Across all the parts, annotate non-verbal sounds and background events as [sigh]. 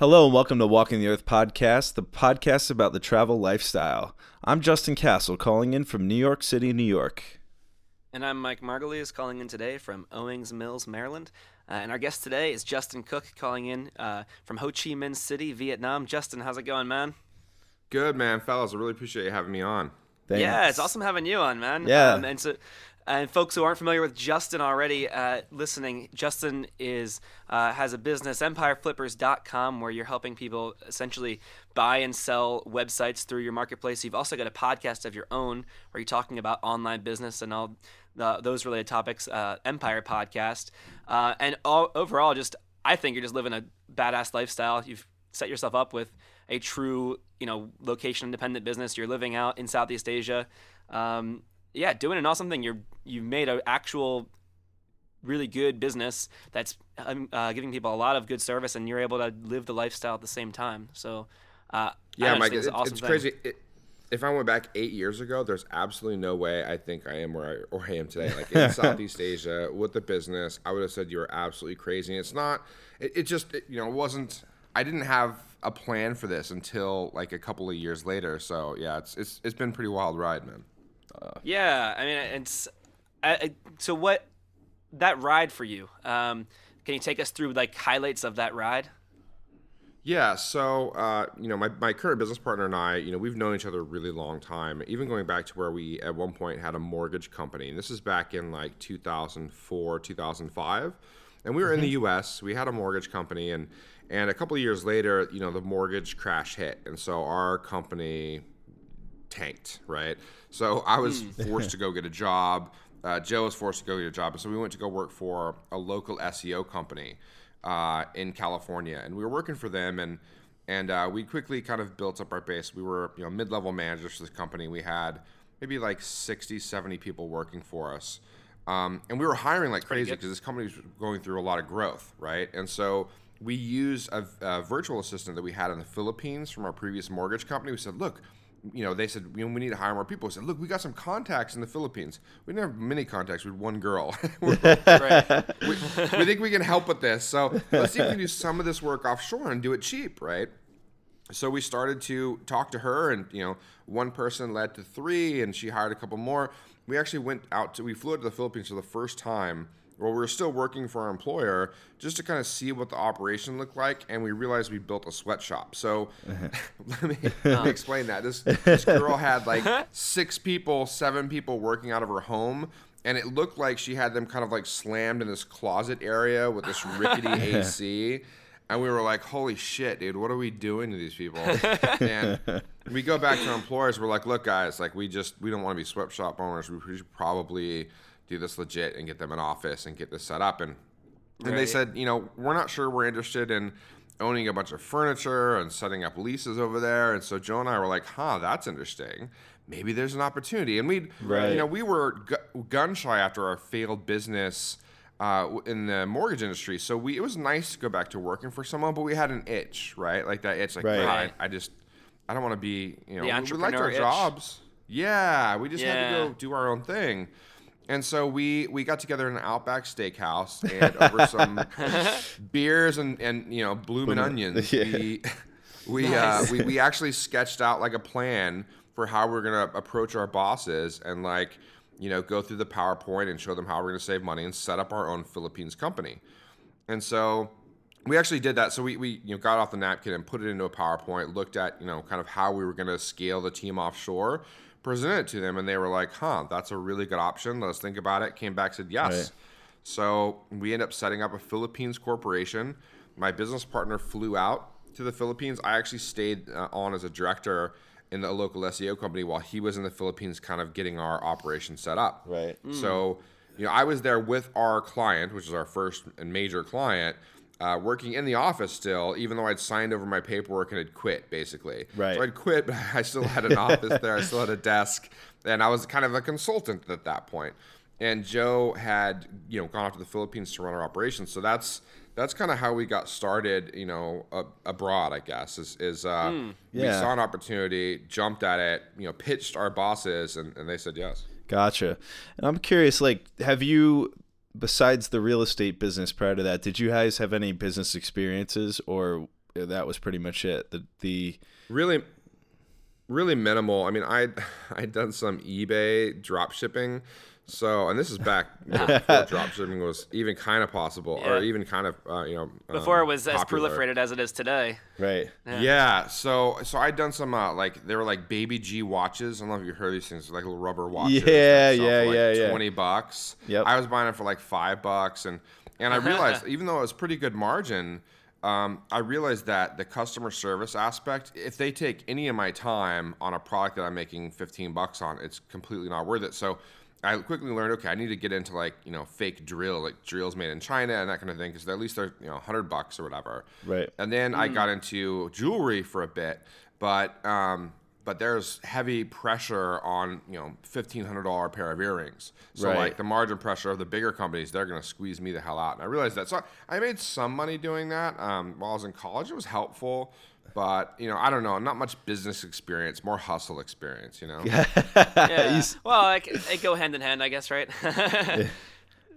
Hello and welcome to Walking the Earth podcast, the podcast about the travel lifestyle. I'm Justin Castle, calling in from New York City, New York. And I'm Mike Margulies, calling in today from Owings Mills, Maryland. Uh, and our guest today is Justin Cook, calling in uh, from Ho Chi Minh City, Vietnam. Justin, how's it going, man? Good, man, fellas. I really appreciate you having me on. Thanks. Yeah, it's awesome having you on, man. Yeah. Um, and so, and folks who aren't familiar with Justin already uh, listening, Justin is uh, has a business, EmpireFlippers.com, where you're helping people essentially buy and sell websites through your marketplace. You've also got a podcast of your own where you're talking about online business and all the, those related topics. Uh, Empire Podcast, uh, and all, overall, just I think you're just living a badass lifestyle. You've set yourself up with a true, you know, location independent business. You're living out in Southeast Asia. Um, yeah, doing an awesome thing. You're you've made an actual really good business that's um, uh, giving people a lot of good service, and you're able to live the lifestyle at the same time. So, uh, Yeah, I Mike, think it, it's, awesome it's crazy. It, if I went back eight years ago, there's absolutely no way I think I am where I, where I am today. Like in [laughs] Southeast Asia with the business, I would have said you were absolutely crazy. And it's not. It, it just it, you know it wasn't. I didn't have a plan for this until like a couple of years later. So yeah, it's it's it's been a pretty wild ride, man. Yeah, I mean, it's I, I, so what that ride for you. Um, can you take us through like highlights of that ride? Yeah, so uh, you know, my, my current business partner and I, you know, we've known each other a really long time. Even going back to where we at one point had a mortgage company, and this is back in like 2004, 2005, and we were in the U.S. We had a mortgage company, and and a couple of years later, you know, the mortgage crash hit, and so our company tanked, right? So I was [laughs] forced to go get a job. Uh, Joe was forced to go get a job, and so we went to go work for a local SEO company uh, in California, and we were working for them, and and uh, we quickly kind of built up our base. We were you know mid-level managers for this company. We had maybe like 60, 70 people working for us, um, and we were hiring like crazy because this company was going through a lot of growth, right? And so we used a, a virtual assistant that we had in the Philippines from our previous mortgage company. We said, look, you know, they said you know, we need to hire more people. We said, look, we got some contacts in the Philippines. We didn't have many contacts. We had one girl. [laughs] [laughs] We, we think we can help with this. So let's see if we can do some of this work offshore and do it cheap, right? So we started to talk to her, and you know, one person led to three, and she hired a couple more. We actually went out to, we flew out to the Philippines for the first time. While we were still working for our employer, just to kind of see what the operation looked like, and we realized we built a sweatshop. So uh-huh. [laughs] let, me, let me uh-huh. explain that. This [laughs] this girl had like six people, seven people working out of her home, and it looked like she had them kind of like slammed in this closet area with this rickety [laughs] AC. And we were like, holy shit, dude, what are we doing to these people? and we go back to our employers. We're like, look, guys, like we just we don't want to be sweatshop owners. We should probably do this legit and get them an office and get this set up. And and they said, you know, we're not sure we're interested in owning a bunch of furniture and setting up leases over there. And so Joe and I were like, huh, that's interesting. Maybe there's an opportunity. And we, Right. you know, we were gu- gun shy after our failed business uh, in the mortgage industry. So we, it was nice to go back to working for someone, but we had an itch, right? Like that itch, like, Right. "God, I, I just, I don't want to be, you know, The we- we liked our itch. jobs. Yeah, we just had to go do our own thing. And so we we got together in an Outback Steakhouse and over some [laughs] beers and, and you know blooming onions. [laughs] Yeah. We we, Nice. uh, we we actually sketched out like a plan for how we're gonna approach our bosses and like you know go through the PowerPoint and show them how we're gonna save money and set up our own Philippines company. And so we actually did that. So we, we you know got off the napkin and put it into a PowerPoint, looked at you know kind of how we were going to scale the team offshore, presented it to them, and they were like, "Huh, that's a really good option. Let us think about it." Came back said yes. Right. So we ended up setting up a Philippines corporation. My business partner flew out to the Philippines. I actually stayed uh, on as a director in the local SEO company while he was in the Philippines, kind of getting our operation set up. Right. So, you know, I was there with our client, which is our first and major client, uh, working in the office still, even though I'd signed over my paperwork and had quit, basically. Right. So I'd quit, but [laughs] I still had an office there. I still had a desk, and I was kind of a consultant at that point. And Joe had, you know, gone off to the Philippines to run our operations. So that's that's kind of how we got started, you know, a, abroad. I guess is is uh, we Yeah. saw an opportunity, jumped at it, you know, pitched our bosses, and, and they said yes. Gotcha. And I'm curious, like, have you, besides the real estate business prior to that, did you guys have any business experiences or uh, that was pretty much it. The the really really minimal. I mean, I [laughs] I'd done some eBay drop shipping. So, and this is back [laughs] before drop shipping was even kind of possible, or even kind of, uh, you know, Before um, it was as proliferated as it is today. right. Yeah. So, so I'd done some uh, like they were like baby G watches. I don't know if you heard these things, like little rubber watches. that Yeah, yeah, like yeah, yeah. Twenty bucks. Yep. I was buying it for like five bucks, and and I [laughs] realized even though it was pretty good margin, um, I realized that the customer service aspect, if they take any of my time on a product that I'm making fifteen bucks on, it's completely not worth it. So. I quickly learned, okay, I need to get into like you know fake drill, like drills made in China and that kind of thing, because at least they're you know hundred bucks or whatever. Right. And then I got into jewelry for a bit, but um, but there's heavy pressure on you know fifteen hundred dollar pair of earrings. So Right. like the margin pressure of the bigger companies, they're gonna squeeze me the hell out. And I realized that. So I made some money doing that um, while I was in college. It was helpful. But you know, I don't know, not much business experience, more hustle experience. You know, [laughs] Yeah. well, it, it go hand in hand, I guess, right?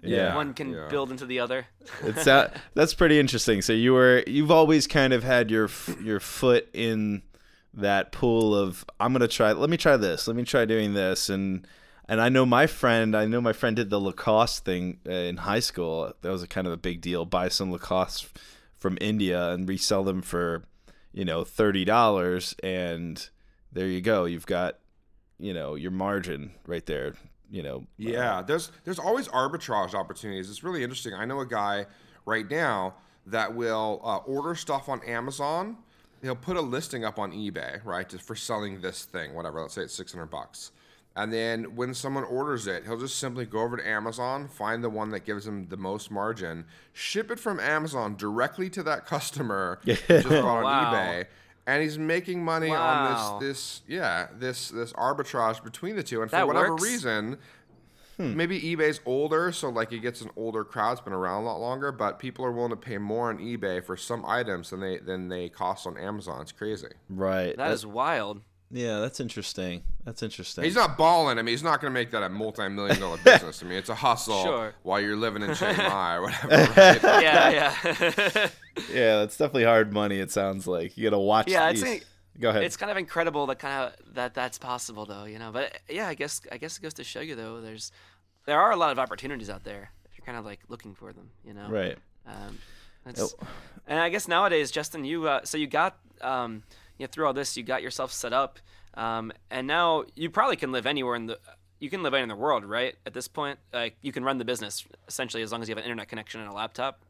Yeah. [laughs] One can yeah. build into the other. It's uh, that's pretty interesting. So you were you've always kind of had your your foot in that pool of I'm gonna try. Let me try this. Let me try doing this. And and I know my friend. I know my friend did the Lacoste thing uh, in high school. That was a kind of a big deal. Buy some Lacoste from India and resell them for you know thirty dollars, and there you go. You've got you know your margin right there. You know. Yeah, there's there's always arbitrage opportunities. It's really interesting. I know a guy right now that will uh, order stuff on Amazon. He'll put a listing up on eBay, right, for selling this thing, whatever. Let's say it's six hundred bucks. And then when someone orders it, he'll just simply go over to Amazon, find the one that gives him the most margin, ship it from Amazon directly to that customer [laughs] just bought on Wow. eBay, and he's making money Wow. on this this yeah this this arbitrage between the two. And for whatever works. reason, Hmm. maybe eBay's older, so like it gets an older crowd. It's been around a lot longer, but people are willing to pay more on eBay for some items than they than they cost on Amazon. It's crazy. Right. That is wild. Yeah, that's interesting. That's interesting. He's not balling. I mean, he's not going to make that a multi-million dollar [laughs] business. I mean, it's a hustle Sure. while you're living in Chiang [laughs] Mai or whatever. Right? [laughs] Yeah, yeah. Yeah, that's definitely hard money. It sounds like you gotta watch. Yeah, I'd these. say Go ahead. it's kind of incredible that kind of that that's possible though, you know. But yeah, I guess I guess it goes to show you though, there's there are a lot of opportunities out there if you're kind of like looking for them, you know. right. Um, that's, and I guess nowadays, Justin, you uh, so you got um, you know, through all this, you got yourself set up, um, and now you probably can live anywhere in the you can live anywhere in the world, right? At this point, like you can run the business essentially as long as you have an internet connection and a laptop.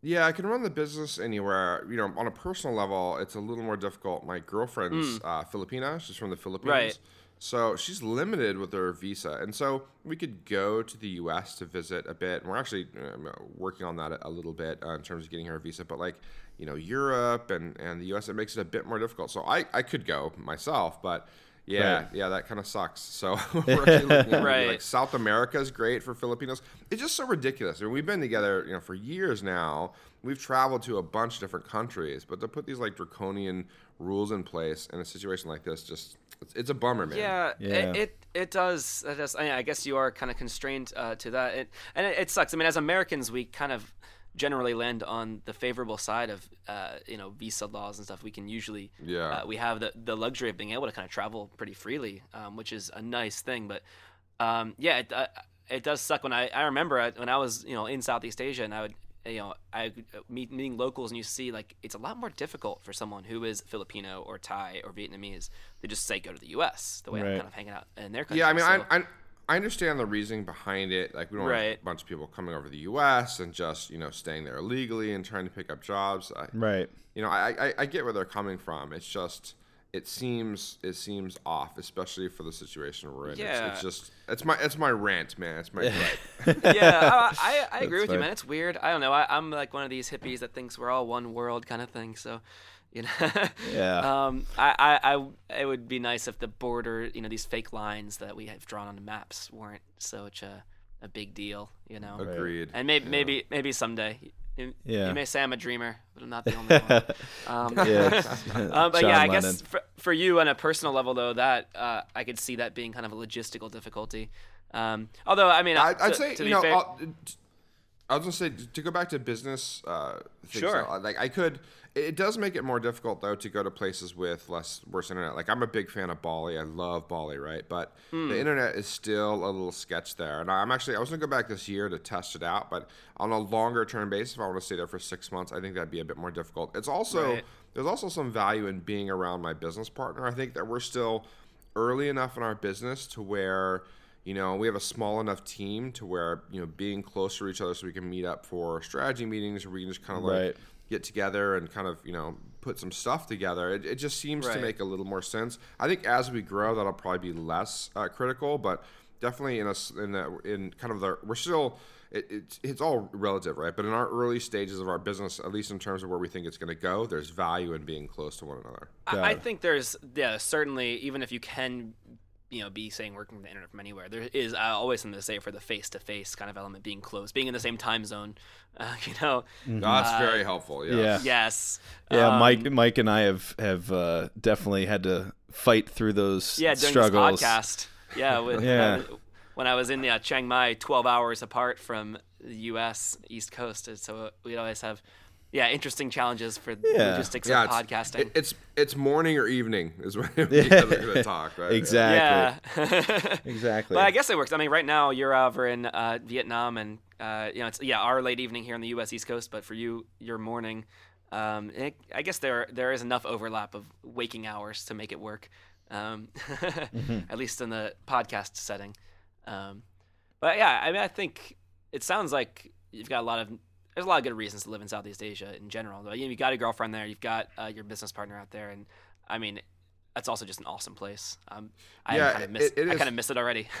Yeah, I can run the business anywhere. You know, on a personal level, it's a little more difficult. My girlfriend's uh, Filipina; she's from the Philippines, Right. So she's limited with her visa. And so we could go to the U.S. to visit a bit. And we're actually um, working on that a, a little bit uh, in terms of getting her a visa. But like, you know, Europe and and the U.S. it makes it a bit more difficult. So I I could go myself, but. Yeah, Right. yeah, that kind of sucks. So [laughs] [laughs] we're actually looking at Right. like South America is great for Filipinos. It's just so ridiculous. I mean, we've been together, you know, for years now. We've traveled to a bunch of different countries, but to put these like draconian rules in place in a situation like this, just it's, it's a bummer, man. Yeah, Yeah. It, it it does. It does. I, mean, I guess you are kind of constrained uh, to that, it, and it, it sucks. I mean, as Americans, we kind of generally land on the favorable side of uh, you know visa laws and stuff. We can usually Yeah. uh, we have the the luxury of being able to kind of travel pretty freely, um, which is a nice thing. But um, yeah, it, uh, it does suck when I I remember when I was you know in Southeast Asia and I would. You know, I uh, meet meeting locals, and you see like it's a lot more difficult for someone who is Filipino or Thai or Vietnamese to just say go to the U.S. The way Right. I'm kind of hanging out in their country. Yeah, I mean, so- I, I I understand the reasoning behind it. Like, we don't Right. want a bunch of people coming over to the U.S. and just you know staying there illegally and trying to pick up jobs. I, Right. you know, I, I I get where they're coming from. It's just it seems it seems off, especially for the situation we're in. Yeah. It's, it's just it's my it's my rant, man. It's my [laughs] gripe. yeah, I, I, I agree with you, man. It's weird. I don't know. I, I'm like one of these hippies that thinks we're all one world kind of thing. So, you know, [laughs] Yeah. Um, I, I, I, it would be nice if the border, you know, these fake lines that we have drawn on the maps weren't such a, a big deal. You know, Agreed. and maybe, maybe, maybe someday. You, Yeah. you may say I'm a dreamer, but I'm not the only one. [laughs] Um, Yeah. uh, [laughs] but John yeah, I Lennon. guess for, for you on a personal level, though, that uh, I could see that being kind of a logistical difficulty. Um, although, I mean, I'd, to, I'd say to you be know fair, I'll- I was gonna say to go back to business. Uh, things, Sure. uh, Like I could. It does make it more difficult though to go to places with less worse internet. Like I'm a big fan of Bali. I love Bali, right? But Hmm. the internet is still a little sketch there. And I'm actually I was gonna go back this year to test it out. But on a longer term basis, if I want to stay there for six months, I think that'd be a bit more difficult. It's also Right. there's also some value in being around my business partner. I think that we're still early enough in our business to where you know we have a small enough team to where you know being close to each other so we can meet up for strategy meetings or we can just kind of like Right. get together and kind of you know put some stuff together. It, it just seems to make a little more sense. I think as we grow that'll probably be less uh, critical but definitely in us in the in kind of the we're still it, it's, it's all relative right? But in our early stages of our business at least in terms of where we think it's going to go there's value in being close to one another. Got I, I think there's yeah certainly even if you can you know be saying working from the internet from anywhere there is uh, always something to say for the face to face kind of element being close being in the same time zone [laughs] uh, you know that's very helpful Yeah. yes. yes Yeah, Um, Mike. Mike and I have have uh, definitely had to fight through those yeah during struggles. this podcast yeah [laughs] with, Yeah. uh, when I was in uh, Chiang Mai 12 hours apart from the U.S. East Coast so we'd always have yeah interesting challenges for the Yeah. logistics yeah, of it's, podcasting it- it's it's morning or evening is when we're going to talk, right? Exactly. yeah [laughs] Exactly. But I guess it works. I mean, right now you're over in uh, Vietnam, and uh, you know it's yeah our late evening here on the U.S. East Coast, but for you, your morning. Um, it, I guess there there is enough overlap of waking hours to make it work, um, [laughs] at least in the podcast setting. Um, but yeah, I mean, I think it sounds like you've got a lot of there's a lot of good reasons to live in Southeast Asia in general. You know, you got a girlfriend there, you've got uh, your business partner out there, and I mean, that's also just an awesome place. Um, I Yeah, kind of miss it- it I kind of miss it already. [laughs]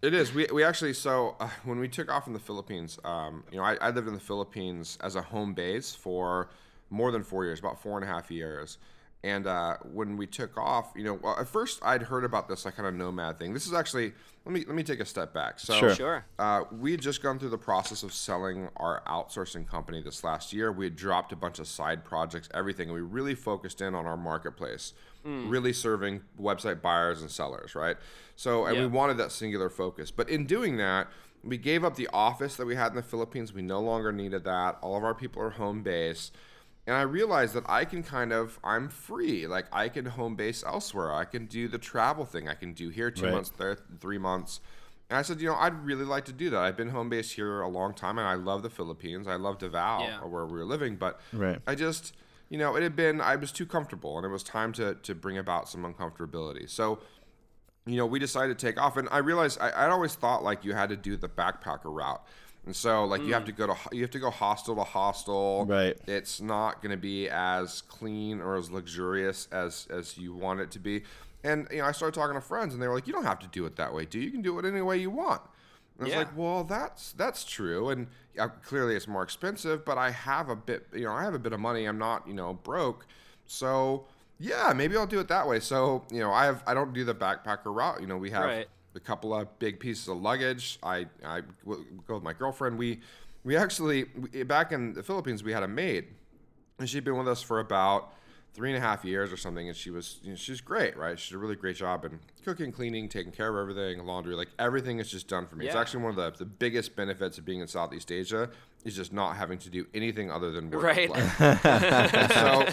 It is. We, we actually so uh, when we took off in the Philippines, um, you know, I, I lived in the Philippines as a home base for more than four years, about four and a half years. And uh, when we took off, you know, well, at first I'd heard about this like kind of nomad thing. This is actually let me let me take a step back. So Sure. Sure. uh, we had just gone through the process of selling our outsourcing company this last year. We had dropped a bunch of side projects, everything, and we really focused in on our marketplace, really serving website buyers and sellers, right? So, and we wanted that singular focus. But in doing that, we gave up the office that we had in the Philippines. We no longer needed that. All of our people are home base. And I realized that I can kind of, I'm free. Like I can home base elsewhere. I can do the travel thing. I can do here two Right. months, there three months. And I said, you know, I'd really like to do that. I've been home based here a long time, and I love the Philippines. I love Davao, Yeah. where we were living, but Right. I just, you know, it had been, I was too comfortable, and it was time to to bring about some uncomfortability. So, you know, we decided to take off, and I realized I, I'd always thought like you had to do the backpacker route, and so like you have to go to you have to go hostel to hostel. Right. It's not going to be as clean or as luxurious as as you want it to be. And you know, I started talking to friends, and they were like, "You don't have to do it that way, do you? You can do it any way you want." And I was Yeah. like, "Well, that's that's true, and uh, clearly it's more expensive, but I have a bit, you know, I have a bit of money. I'm not, you know, broke, so yeah, maybe I'll do it that way." So you know, I have I don't do the backpacker route. You know, we have Right. A couple of big pieces of luggage. I I w- go with my girlfriend. We we actually back in the Philippines we had a maid, and she'd been with us for about three and a half years or something. And she was you know, she's great, right? She did a really great job in cooking, cleaning, taking care of everything, laundry, like everything is just done for me. It's actually one of the, the biggest benefits of being in Southeast Asia is just not having to do anything other than work. Right. [laughs] so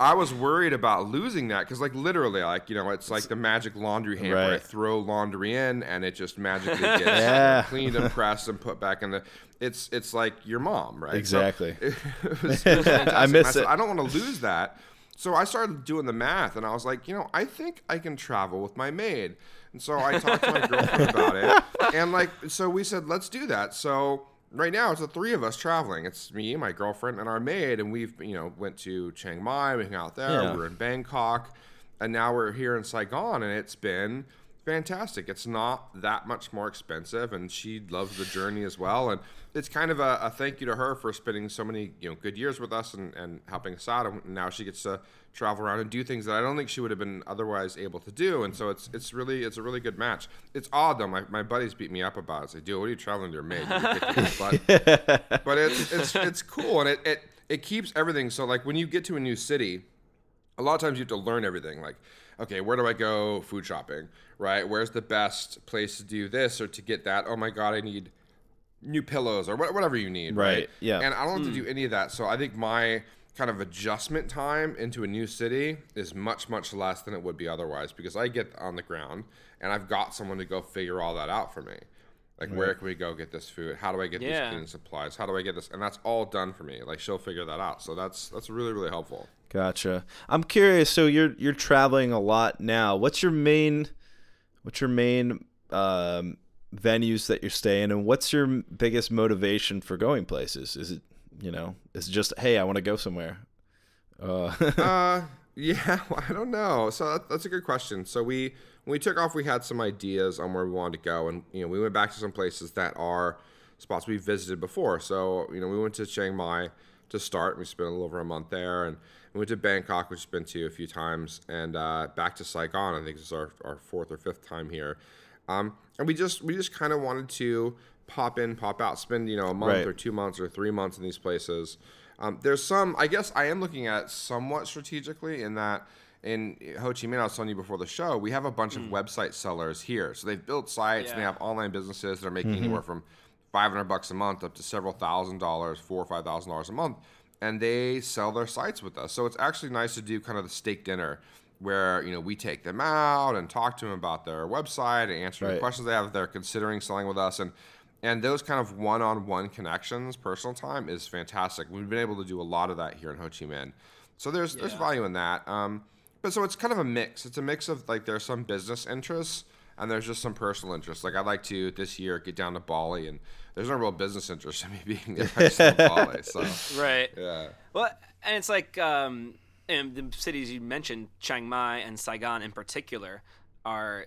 I was worried about losing that because, like, literally, like you know, it's like the magic laundry hamper. Right. I throw laundry in, and it just magically [laughs] gets Yeah. cleaned and pressed and put back in the. It's it's like your mom, right? So Exactly. [laughs] it was, it was. I miss And said, it. I don't want to lose that. So I started doing the math, and I was like, you know, I think I can travel with my maid. And so I talked to my girlfriend about it, and like, so we said, let's do that. So right now it's the three of us traveling. It's me, my girlfriend, and our maid, and we've you know went to Chiang Mai, we hung out there. Yeah. We were in Bangkok, and now we're here in Saigon, and it's been fantastic. It's not that much more expensive, and she loves the journey as well. And it's kind of a, a thank you to her for spending so many you know good years with us and, and helping us out. And now she gets to travel around and do things that I don't think she would have been otherwise able to do. And so it's it's really it's a really good match. It's odd though. My, my buddies beat me up about it. Say, dude, what are you traveling to your maid? But [laughs] but it's it's it's cool and it, it it keeps everything. So like when you get to a new city a lot of times you have to learn everything like okay where do i go food shopping right where's the best place to do this or to get that oh my god i need new pillows or whatever you need. Right, Right. yeah. And I don't have to hmm. do any of that. So I think my kind of adjustment time into a new city is much much less than it would be otherwise because I get on the ground and I've got someone to go figure all that out for me. Like where can we go get this food? How do I get these cleaning supplies? How do I get this? And that's all done for me. Like she'll figure that out. So that's that's really really helpful. Gotcha. I'm curious. So you're you're traveling a lot now. What's your main what's your main um, venues that you're staying, and what's your biggest motivation for going places? Is it you know is it just hey I want to go somewhere? Uh, [laughs] uh, yeah, well, [laughs] I don't know. So that, that's a good question. So we when we took off, we had some ideas on where we wanted to go, and you know we went back to some places that are spots we visited before. So you know we went to Chiang Mai to start. We spent a little over a month there, and we went to Bangkok, which we've been to a few times, and uh, back to Saigon. I think this is our, our fourth or fifth time here. Um, and we just we just kind of wanted to pop in, pop out, spend you know a month Right. or two months or three months in these places. Um, there's some, I guess, I am looking at somewhat strategically in that in Ho Chi Minh, I was telling you before the show, we have a bunch of website sellers here. So they've built sites and they have online businesses that are making anywhere from 500 bucks a month up to several thousand dollars, four or five thousand dollars a month, and they sell their sites with us. So it's actually nice to do kind of the steak dinner where you know we take them out and talk to them about their website and answer the questions they have if they're considering selling with us. And and those kind of one-on-one connections personal time is fantastic. We've been able to do a lot of that here in ho chi minh. So there's there's value in that. Um, but so it's kind of a mix. It's a mix of like there's some business interests and there's just some personal interest. like i'd like to this year get down to bali and there's no real business interest in me [laughs] being there I just [laughs] bali so Right. yeah Well, and it's like um, and the cities you mentioned, Chiang Mai and Saigon in particular, are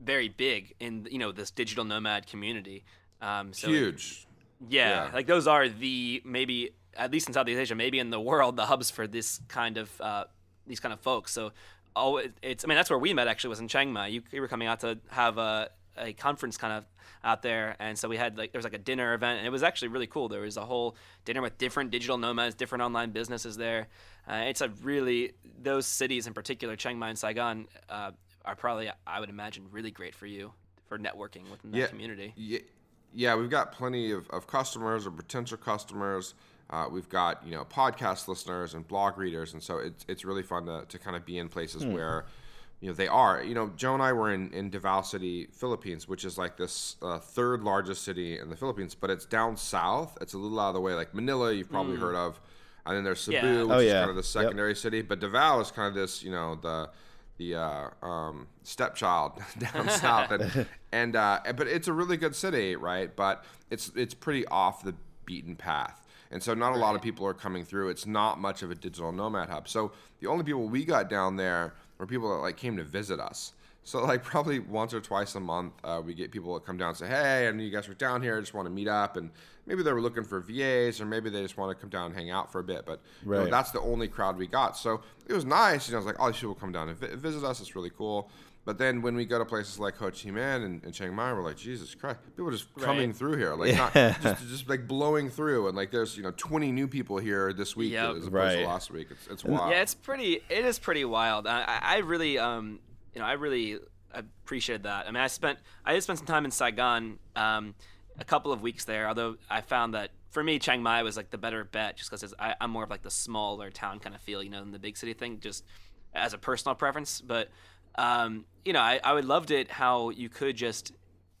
very big in you know this digital nomad community. Um, so huge Yeah, Yeah. like those are the maybe at least in Southeast Asia, maybe in the world, the hubs for this kind of uh, these kind of folks. So, oh, it- it's I mean that's where we met actually was in Chiang Mai. You, you were coming out to have a a conference kind of out there, and so we had like there was like a dinner event, and it was actually really cool. There was a whole dinner with different digital nomads, different online businesses there. Uh, it's a really those cities in particular, Chiang Mai and Saigon, uh, are probably I would imagine really great for you for networking within that community. Yeah, yeah, we've got plenty of, of customers or potential customers. Uh, we've got you know podcast listeners and blog readers, and so it's it's really fun to, to kind of be in places where you know they are. You know, Joe and I were in in Davao City, Philippines, which is like this uh, third largest city in the Philippines, but it's down south. It's a little out of the way. Like Manila, you've probably heard of, and then there's Cebu, Yeah. which Oh, is kind of the Yep. secondary city. But Davao is kind of this, you know, the the uh, um, stepchild [laughs] down [laughs] south, and, and uh, but it's a really good city, right? But it's it's pretty off the beaten path, and so not a lot of people are coming through. It's not much of a digital nomad hub. So the only people we got down there were people that like came to visit us. So like probably once or twice a month, uh, we get people that come down and say, "Hey, I know you guys are down here. I just want to meet up." And maybe they were looking for VAs, or maybe they just want to come down and hang out for a bit. But you know, that's the only crowd we got. So it was nice. You know, I was like, "Oh, these people come down and vi- visit us. It's really cool." But then when we go to places like Ho Chi Minh and, and Chiang Mai, we're like, Jesus Christ, people are just coming Right. through here, like not just, just like blowing through, and like there's you know 20 new people here this week Yep. as opposed Right. to last week. It's it's wild. Yeah, it's pretty. It is pretty wild. I, I I really, um, you know, I really appreciated that. I mean, I spent, I did spend some time in Saigon, um, a couple of weeks there. Although I found that for me, Chiang Mai was like the better bet, just because I'm more of like the smaller town kind of feel, you know, than the big city thing, just as a personal preference. But um, you know, I, I would loved it how you could just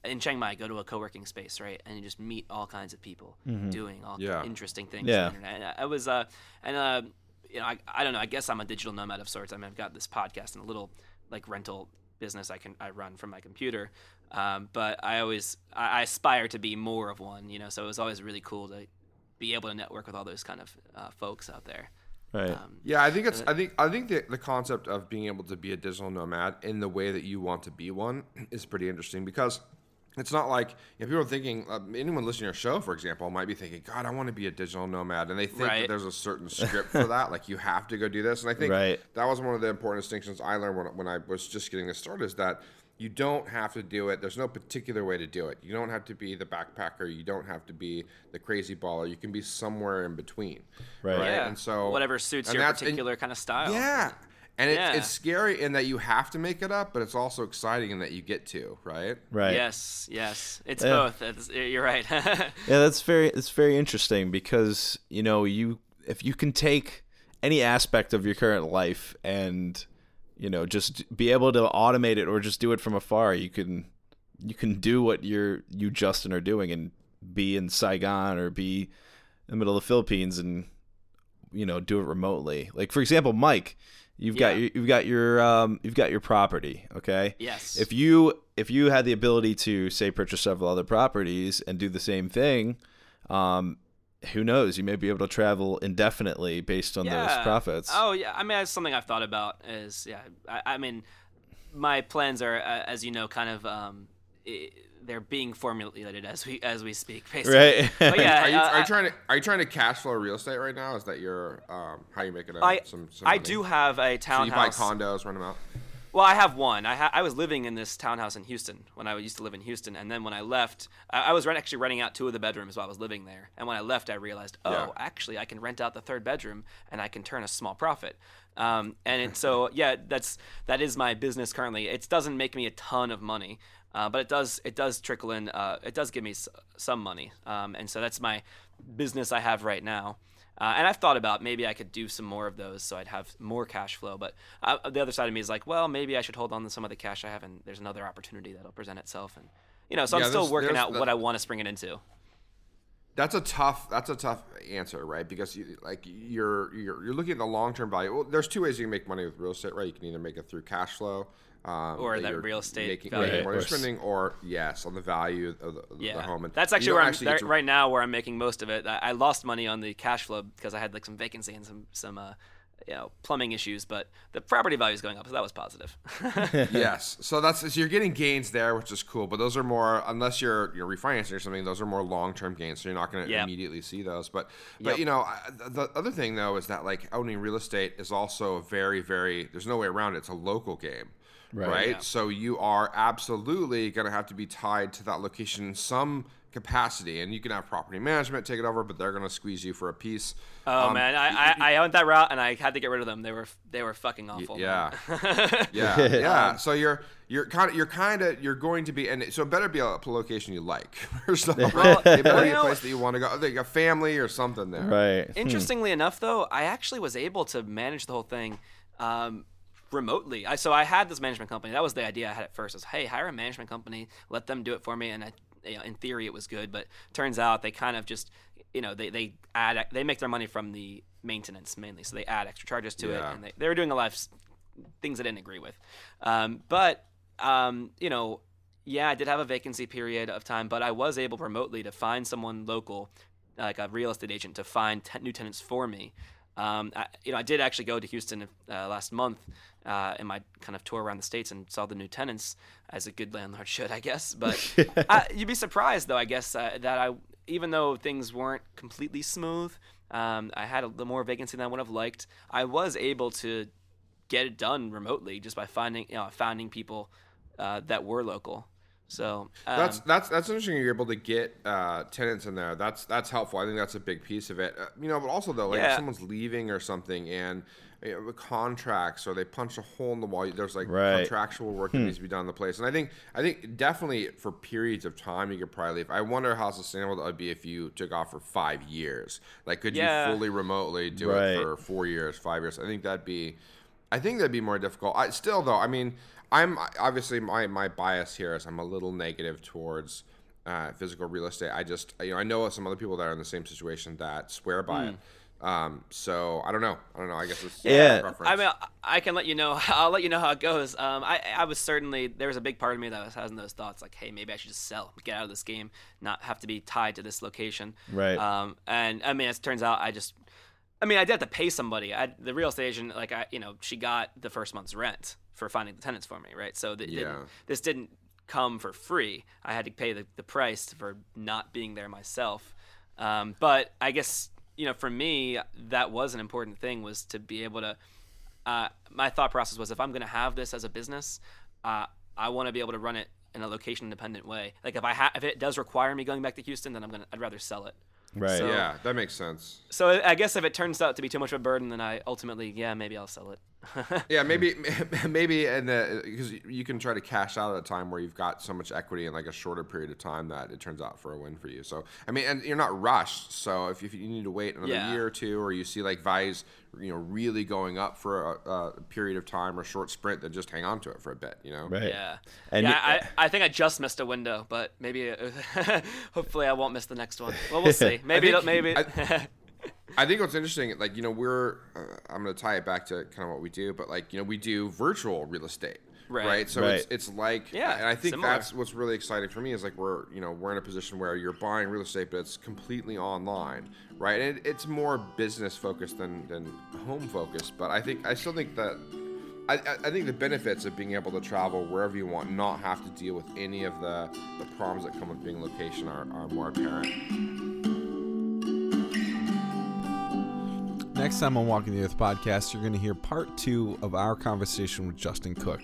in Chiang Mai go to a co-working space, right, and you just meet all kinds of people doing all Yeah. interesting things. Yeah. on the internet. And I, I was, uh, and uh, you know, I, I don't know. I guess I'm a digital nomad of sorts. I mean, I've got this podcast and a little like rental business I can I run from my computer. Um, but I always I, I aspire to be more of one, you know. So it was always really cool to be able to network with all those kind of uh, folks out there. Right. Um, Yeah, I think it's. I think. I think the, the concept of being able to be a digital nomad in the way that you want to be one [clears throat] is pretty interesting because it's not like you know, people are thinking. Uh, anyone listening to your show, for example, might be thinking, "God, I want to be a digital nomad," and they think that there's a certain [laughs] script for that. Like you have to go do this. And I think Right. that was one of the important distinctions I learned when, when I was just getting this started. Is that you don't have to do it. There's no particular way to do it. You don't have to be the backpacker. You don't have to be the crazy baller. You can be somewhere in between. Right. yeah. And so whatever suits your that's- and- particular kind of style. yeah. And it, Yeah. it's scary in that you have to make it up, but it's also exciting in that you get to, right? Right. Yes, yes, it's Yeah. both. It's, you're right. [laughs] Yeah, that's very it's very interesting because you know you if you can take any aspect of your current life and you know just be able to automate it or just do it from afar, you can you can do what you're you Justin are doing and be in Saigon or be in the middle of the Philippines and you know do it remotely. Like for example, Mike, you've got your, you've got your um you've got your property, okay? yes. if you if you had the ability to say purchase several other properties and do the same thing um who knows you may be able to travel indefinitely based on those profits Oh yeah, I mean that's something I've thought about. Is yeah, I, I mean, my plans are, uh, as you know, kind of um, i they're being formulated as we as we speak, basically. right [laughs] But yeah, Are you, uh, are you trying to are you trying to cash flow real estate right now? Is that your um, how you make it? I some, some I money? do have a townhouse. So you buy condos, rent them out. Well, I have one. I ha- I was living in this townhouse in Houston when I used to live in Houston, and then when I left, I, I was rent- actually renting out two of the bedrooms while I was living there. And when I left, I realized, oh, Yeah. actually, I can rent out the third bedroom and I can turn a small profit. Um, and it, so, yeah, that's that is my business currently. It doesn't make me a ton of money, uh, but it does it does trickle in. Uh, it does give me s- some money, um, and so that's my business I have right now. Uh, and I've thought about maybe I could do some more of those so I'd have more cash flow. But uh, the other side of me is like, well, maybe I should hold on to some of the cash I have, and there's another opportunity that'll present itself. And you know, so Yeah, I'm still there's- working there's out the- what I want to spring it into. That's a tough. That's a tough answer, right? Because you, like you're you're you're looking at the long term value. Well, there's two ways you can make money with real estate, right? You can either make it through cash flow, um, Or that you're real estate making, value. making Right, money or spending, or yes, on the value of the, Yeah, the home. And that's actually don't where I'm actually get to- right now where I'm making most of it. I, I lost money on the cash flow because I had like some vacancy and some some uh, you know plumbing issues, but the property value is going up, so that was positive. [laughs] yes. So that's so you're getting gains there, which is cool. But those are more unless you're you're refinancing or something. Those are more long term gains, so you're not going to Yep. immediately see those. But but Yep. you know I- the other thing though is that like owning real estate is also a very very there's no way around it. It's a local game. Right. Yeah. So you are absolutely going to have to be tied to that location in some capacity, and you can have property management take it over, but they're going to squeeze you for a piece. oh Um, man, I, I I went that route and I had to get rid of them. They were they were fucking awful. Yeah. [laughs] [laughs] Yeah, yeah. So you're you're kind of you're kind of you're going to be, and so it better be a location you like. [laughs] First off, Well, it better be a place that you want to go. Like a family or something there. right Interestingly enough, though, I actually was able to manage the whole thing um, remotely. I, so I had this management company. That was the idea I had at first. Is hey, hire a management company, let them do it for me, and I, you know, in theory it was good, but turns out they kind of just, you know, they they add they make their money from the maintenance mainly, so they add extra charges to Yeah. it, and they, they were doing a lot of things I didn't agree with. Um, but um, you know, yeah, I did have a vacancy period of time, but I was able remotely to find someone local, like a real estate agent, to find te- new tenants for me. Um, I, you know, I did actually go to Houston uh, last month uh, in my kind of tour around the states and saw the new tenants, as a good landlord should, I guess. But [laughs] uh, you'd be surprised, though, I guess, uh, that I, even though things weren't completely smooth, um, I had a little more vacancy than I would have liked. I was able to get it done remotely just by finding, you know, finding people uh, that were local. So um, That's that's that's interesting. You're able to get uh, tenants in there. That's that's helpful. I think that's a big piece of it. Uh, you know, but also though, like if someone's leaving or something, and you know, contracts or they punch a hole in the wall, there's like Right. contractual work that needs to be done in the place. And I think I think definitely for periods of time you could probably leave. I wonder how sustainable that would be if you took off for five years. Like, could Yeah. you fully remotely do Right. it for four years, five years? I think that'd be. I think that'd be more difficult. I still though. I mean, I'm obviously my my bias here is I'm a little negative towards uh, physical real estate. I just you know I know some other people that are in the same situation that swear by it. Um, so I don't know. I don't know. I guess it's Yeah. preference. I mean, I- I can let you know. [laughs] I'll let you know how it goes. Um, I, I was certainly there was a big part of me that was having those thoughts, like, hey, maybe I should just sell, get out of this game, not have to be tied to this location. Right. Um, and I mean, as it turns out, I just, I mean, I did have to pay somebody. I, the real estate agent, like, I, you know, she got the first month's rent for finding the tenants for me, right? So th- Yeah. didn't, this didn't come for free. I had to pay the, the price for not being there myself. Um, but I guess you know, for me, that was an important thing was to be able to. Uh, my thought process was if I'm going to have this as a business, uh, I want to be able to run it in a location independent way. Like if I ha- if it does require me going back to Houston, then I'm gonna I'd rather sell it. Right So- yeah, that makes sense. So I guess if it turns out to be too much of a burden, then I ultimately yeah maybe I'll sell it. [laughs] yeah, maybe [laughs] maybe and because you can try to cash out at a time where you've got so much equity in like a shorter period of time that it turns out for a win for you. So I mean, and you're not rushed. So if, if you need to wait another Yeah. year or two, or you see like values, you know, really going up for a, a period of time or short sprint, then just hang on to it for a bit. You know, Right. Yeah. And yeah, y- I, I think I just missed a window, but maybe, [laughs] hopefully, I won't miss the next one. Well, we'll see. Maybe, think- it'll, maybe. I think what's interesting, like you know, we're uh, I'm going to tie it back to kind of what we do, but like you know, we do virtual real estate, Right. So Right. it's it's like, Yeah, and I think similar. that's what's really exciting for me is like we're you know we're in a position where you're buying real estate, but it's completely online, right? And it, it's more business focused than than home focused, but I think I still think that. I, I- I think the benefits of being able to travel wherever you want, not have to deal with any of the, the problems that come with being location, are, are more apparent. Next time on Walking the Earth podcast, you're going to hear part two of our conversation with Justin Cook.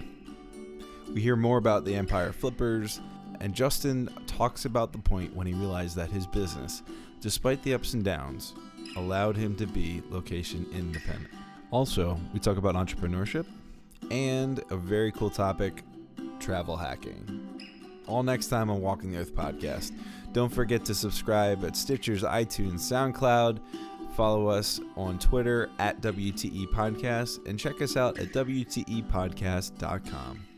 We hear more about the Empire Flippers, and Justin talks about the point when he realized that his business, despite the ups and downs, allowed him to be location independent. Also, we talk about entrepreneurship and a very cool topic travel hacking. All next time on Walking the Earth podcast. Don't forget to subscribe at Stitcher's, iTunes, SoundCloud. Follow us on Twitter at WTE Podcast and check us out at WTEPodcast.com.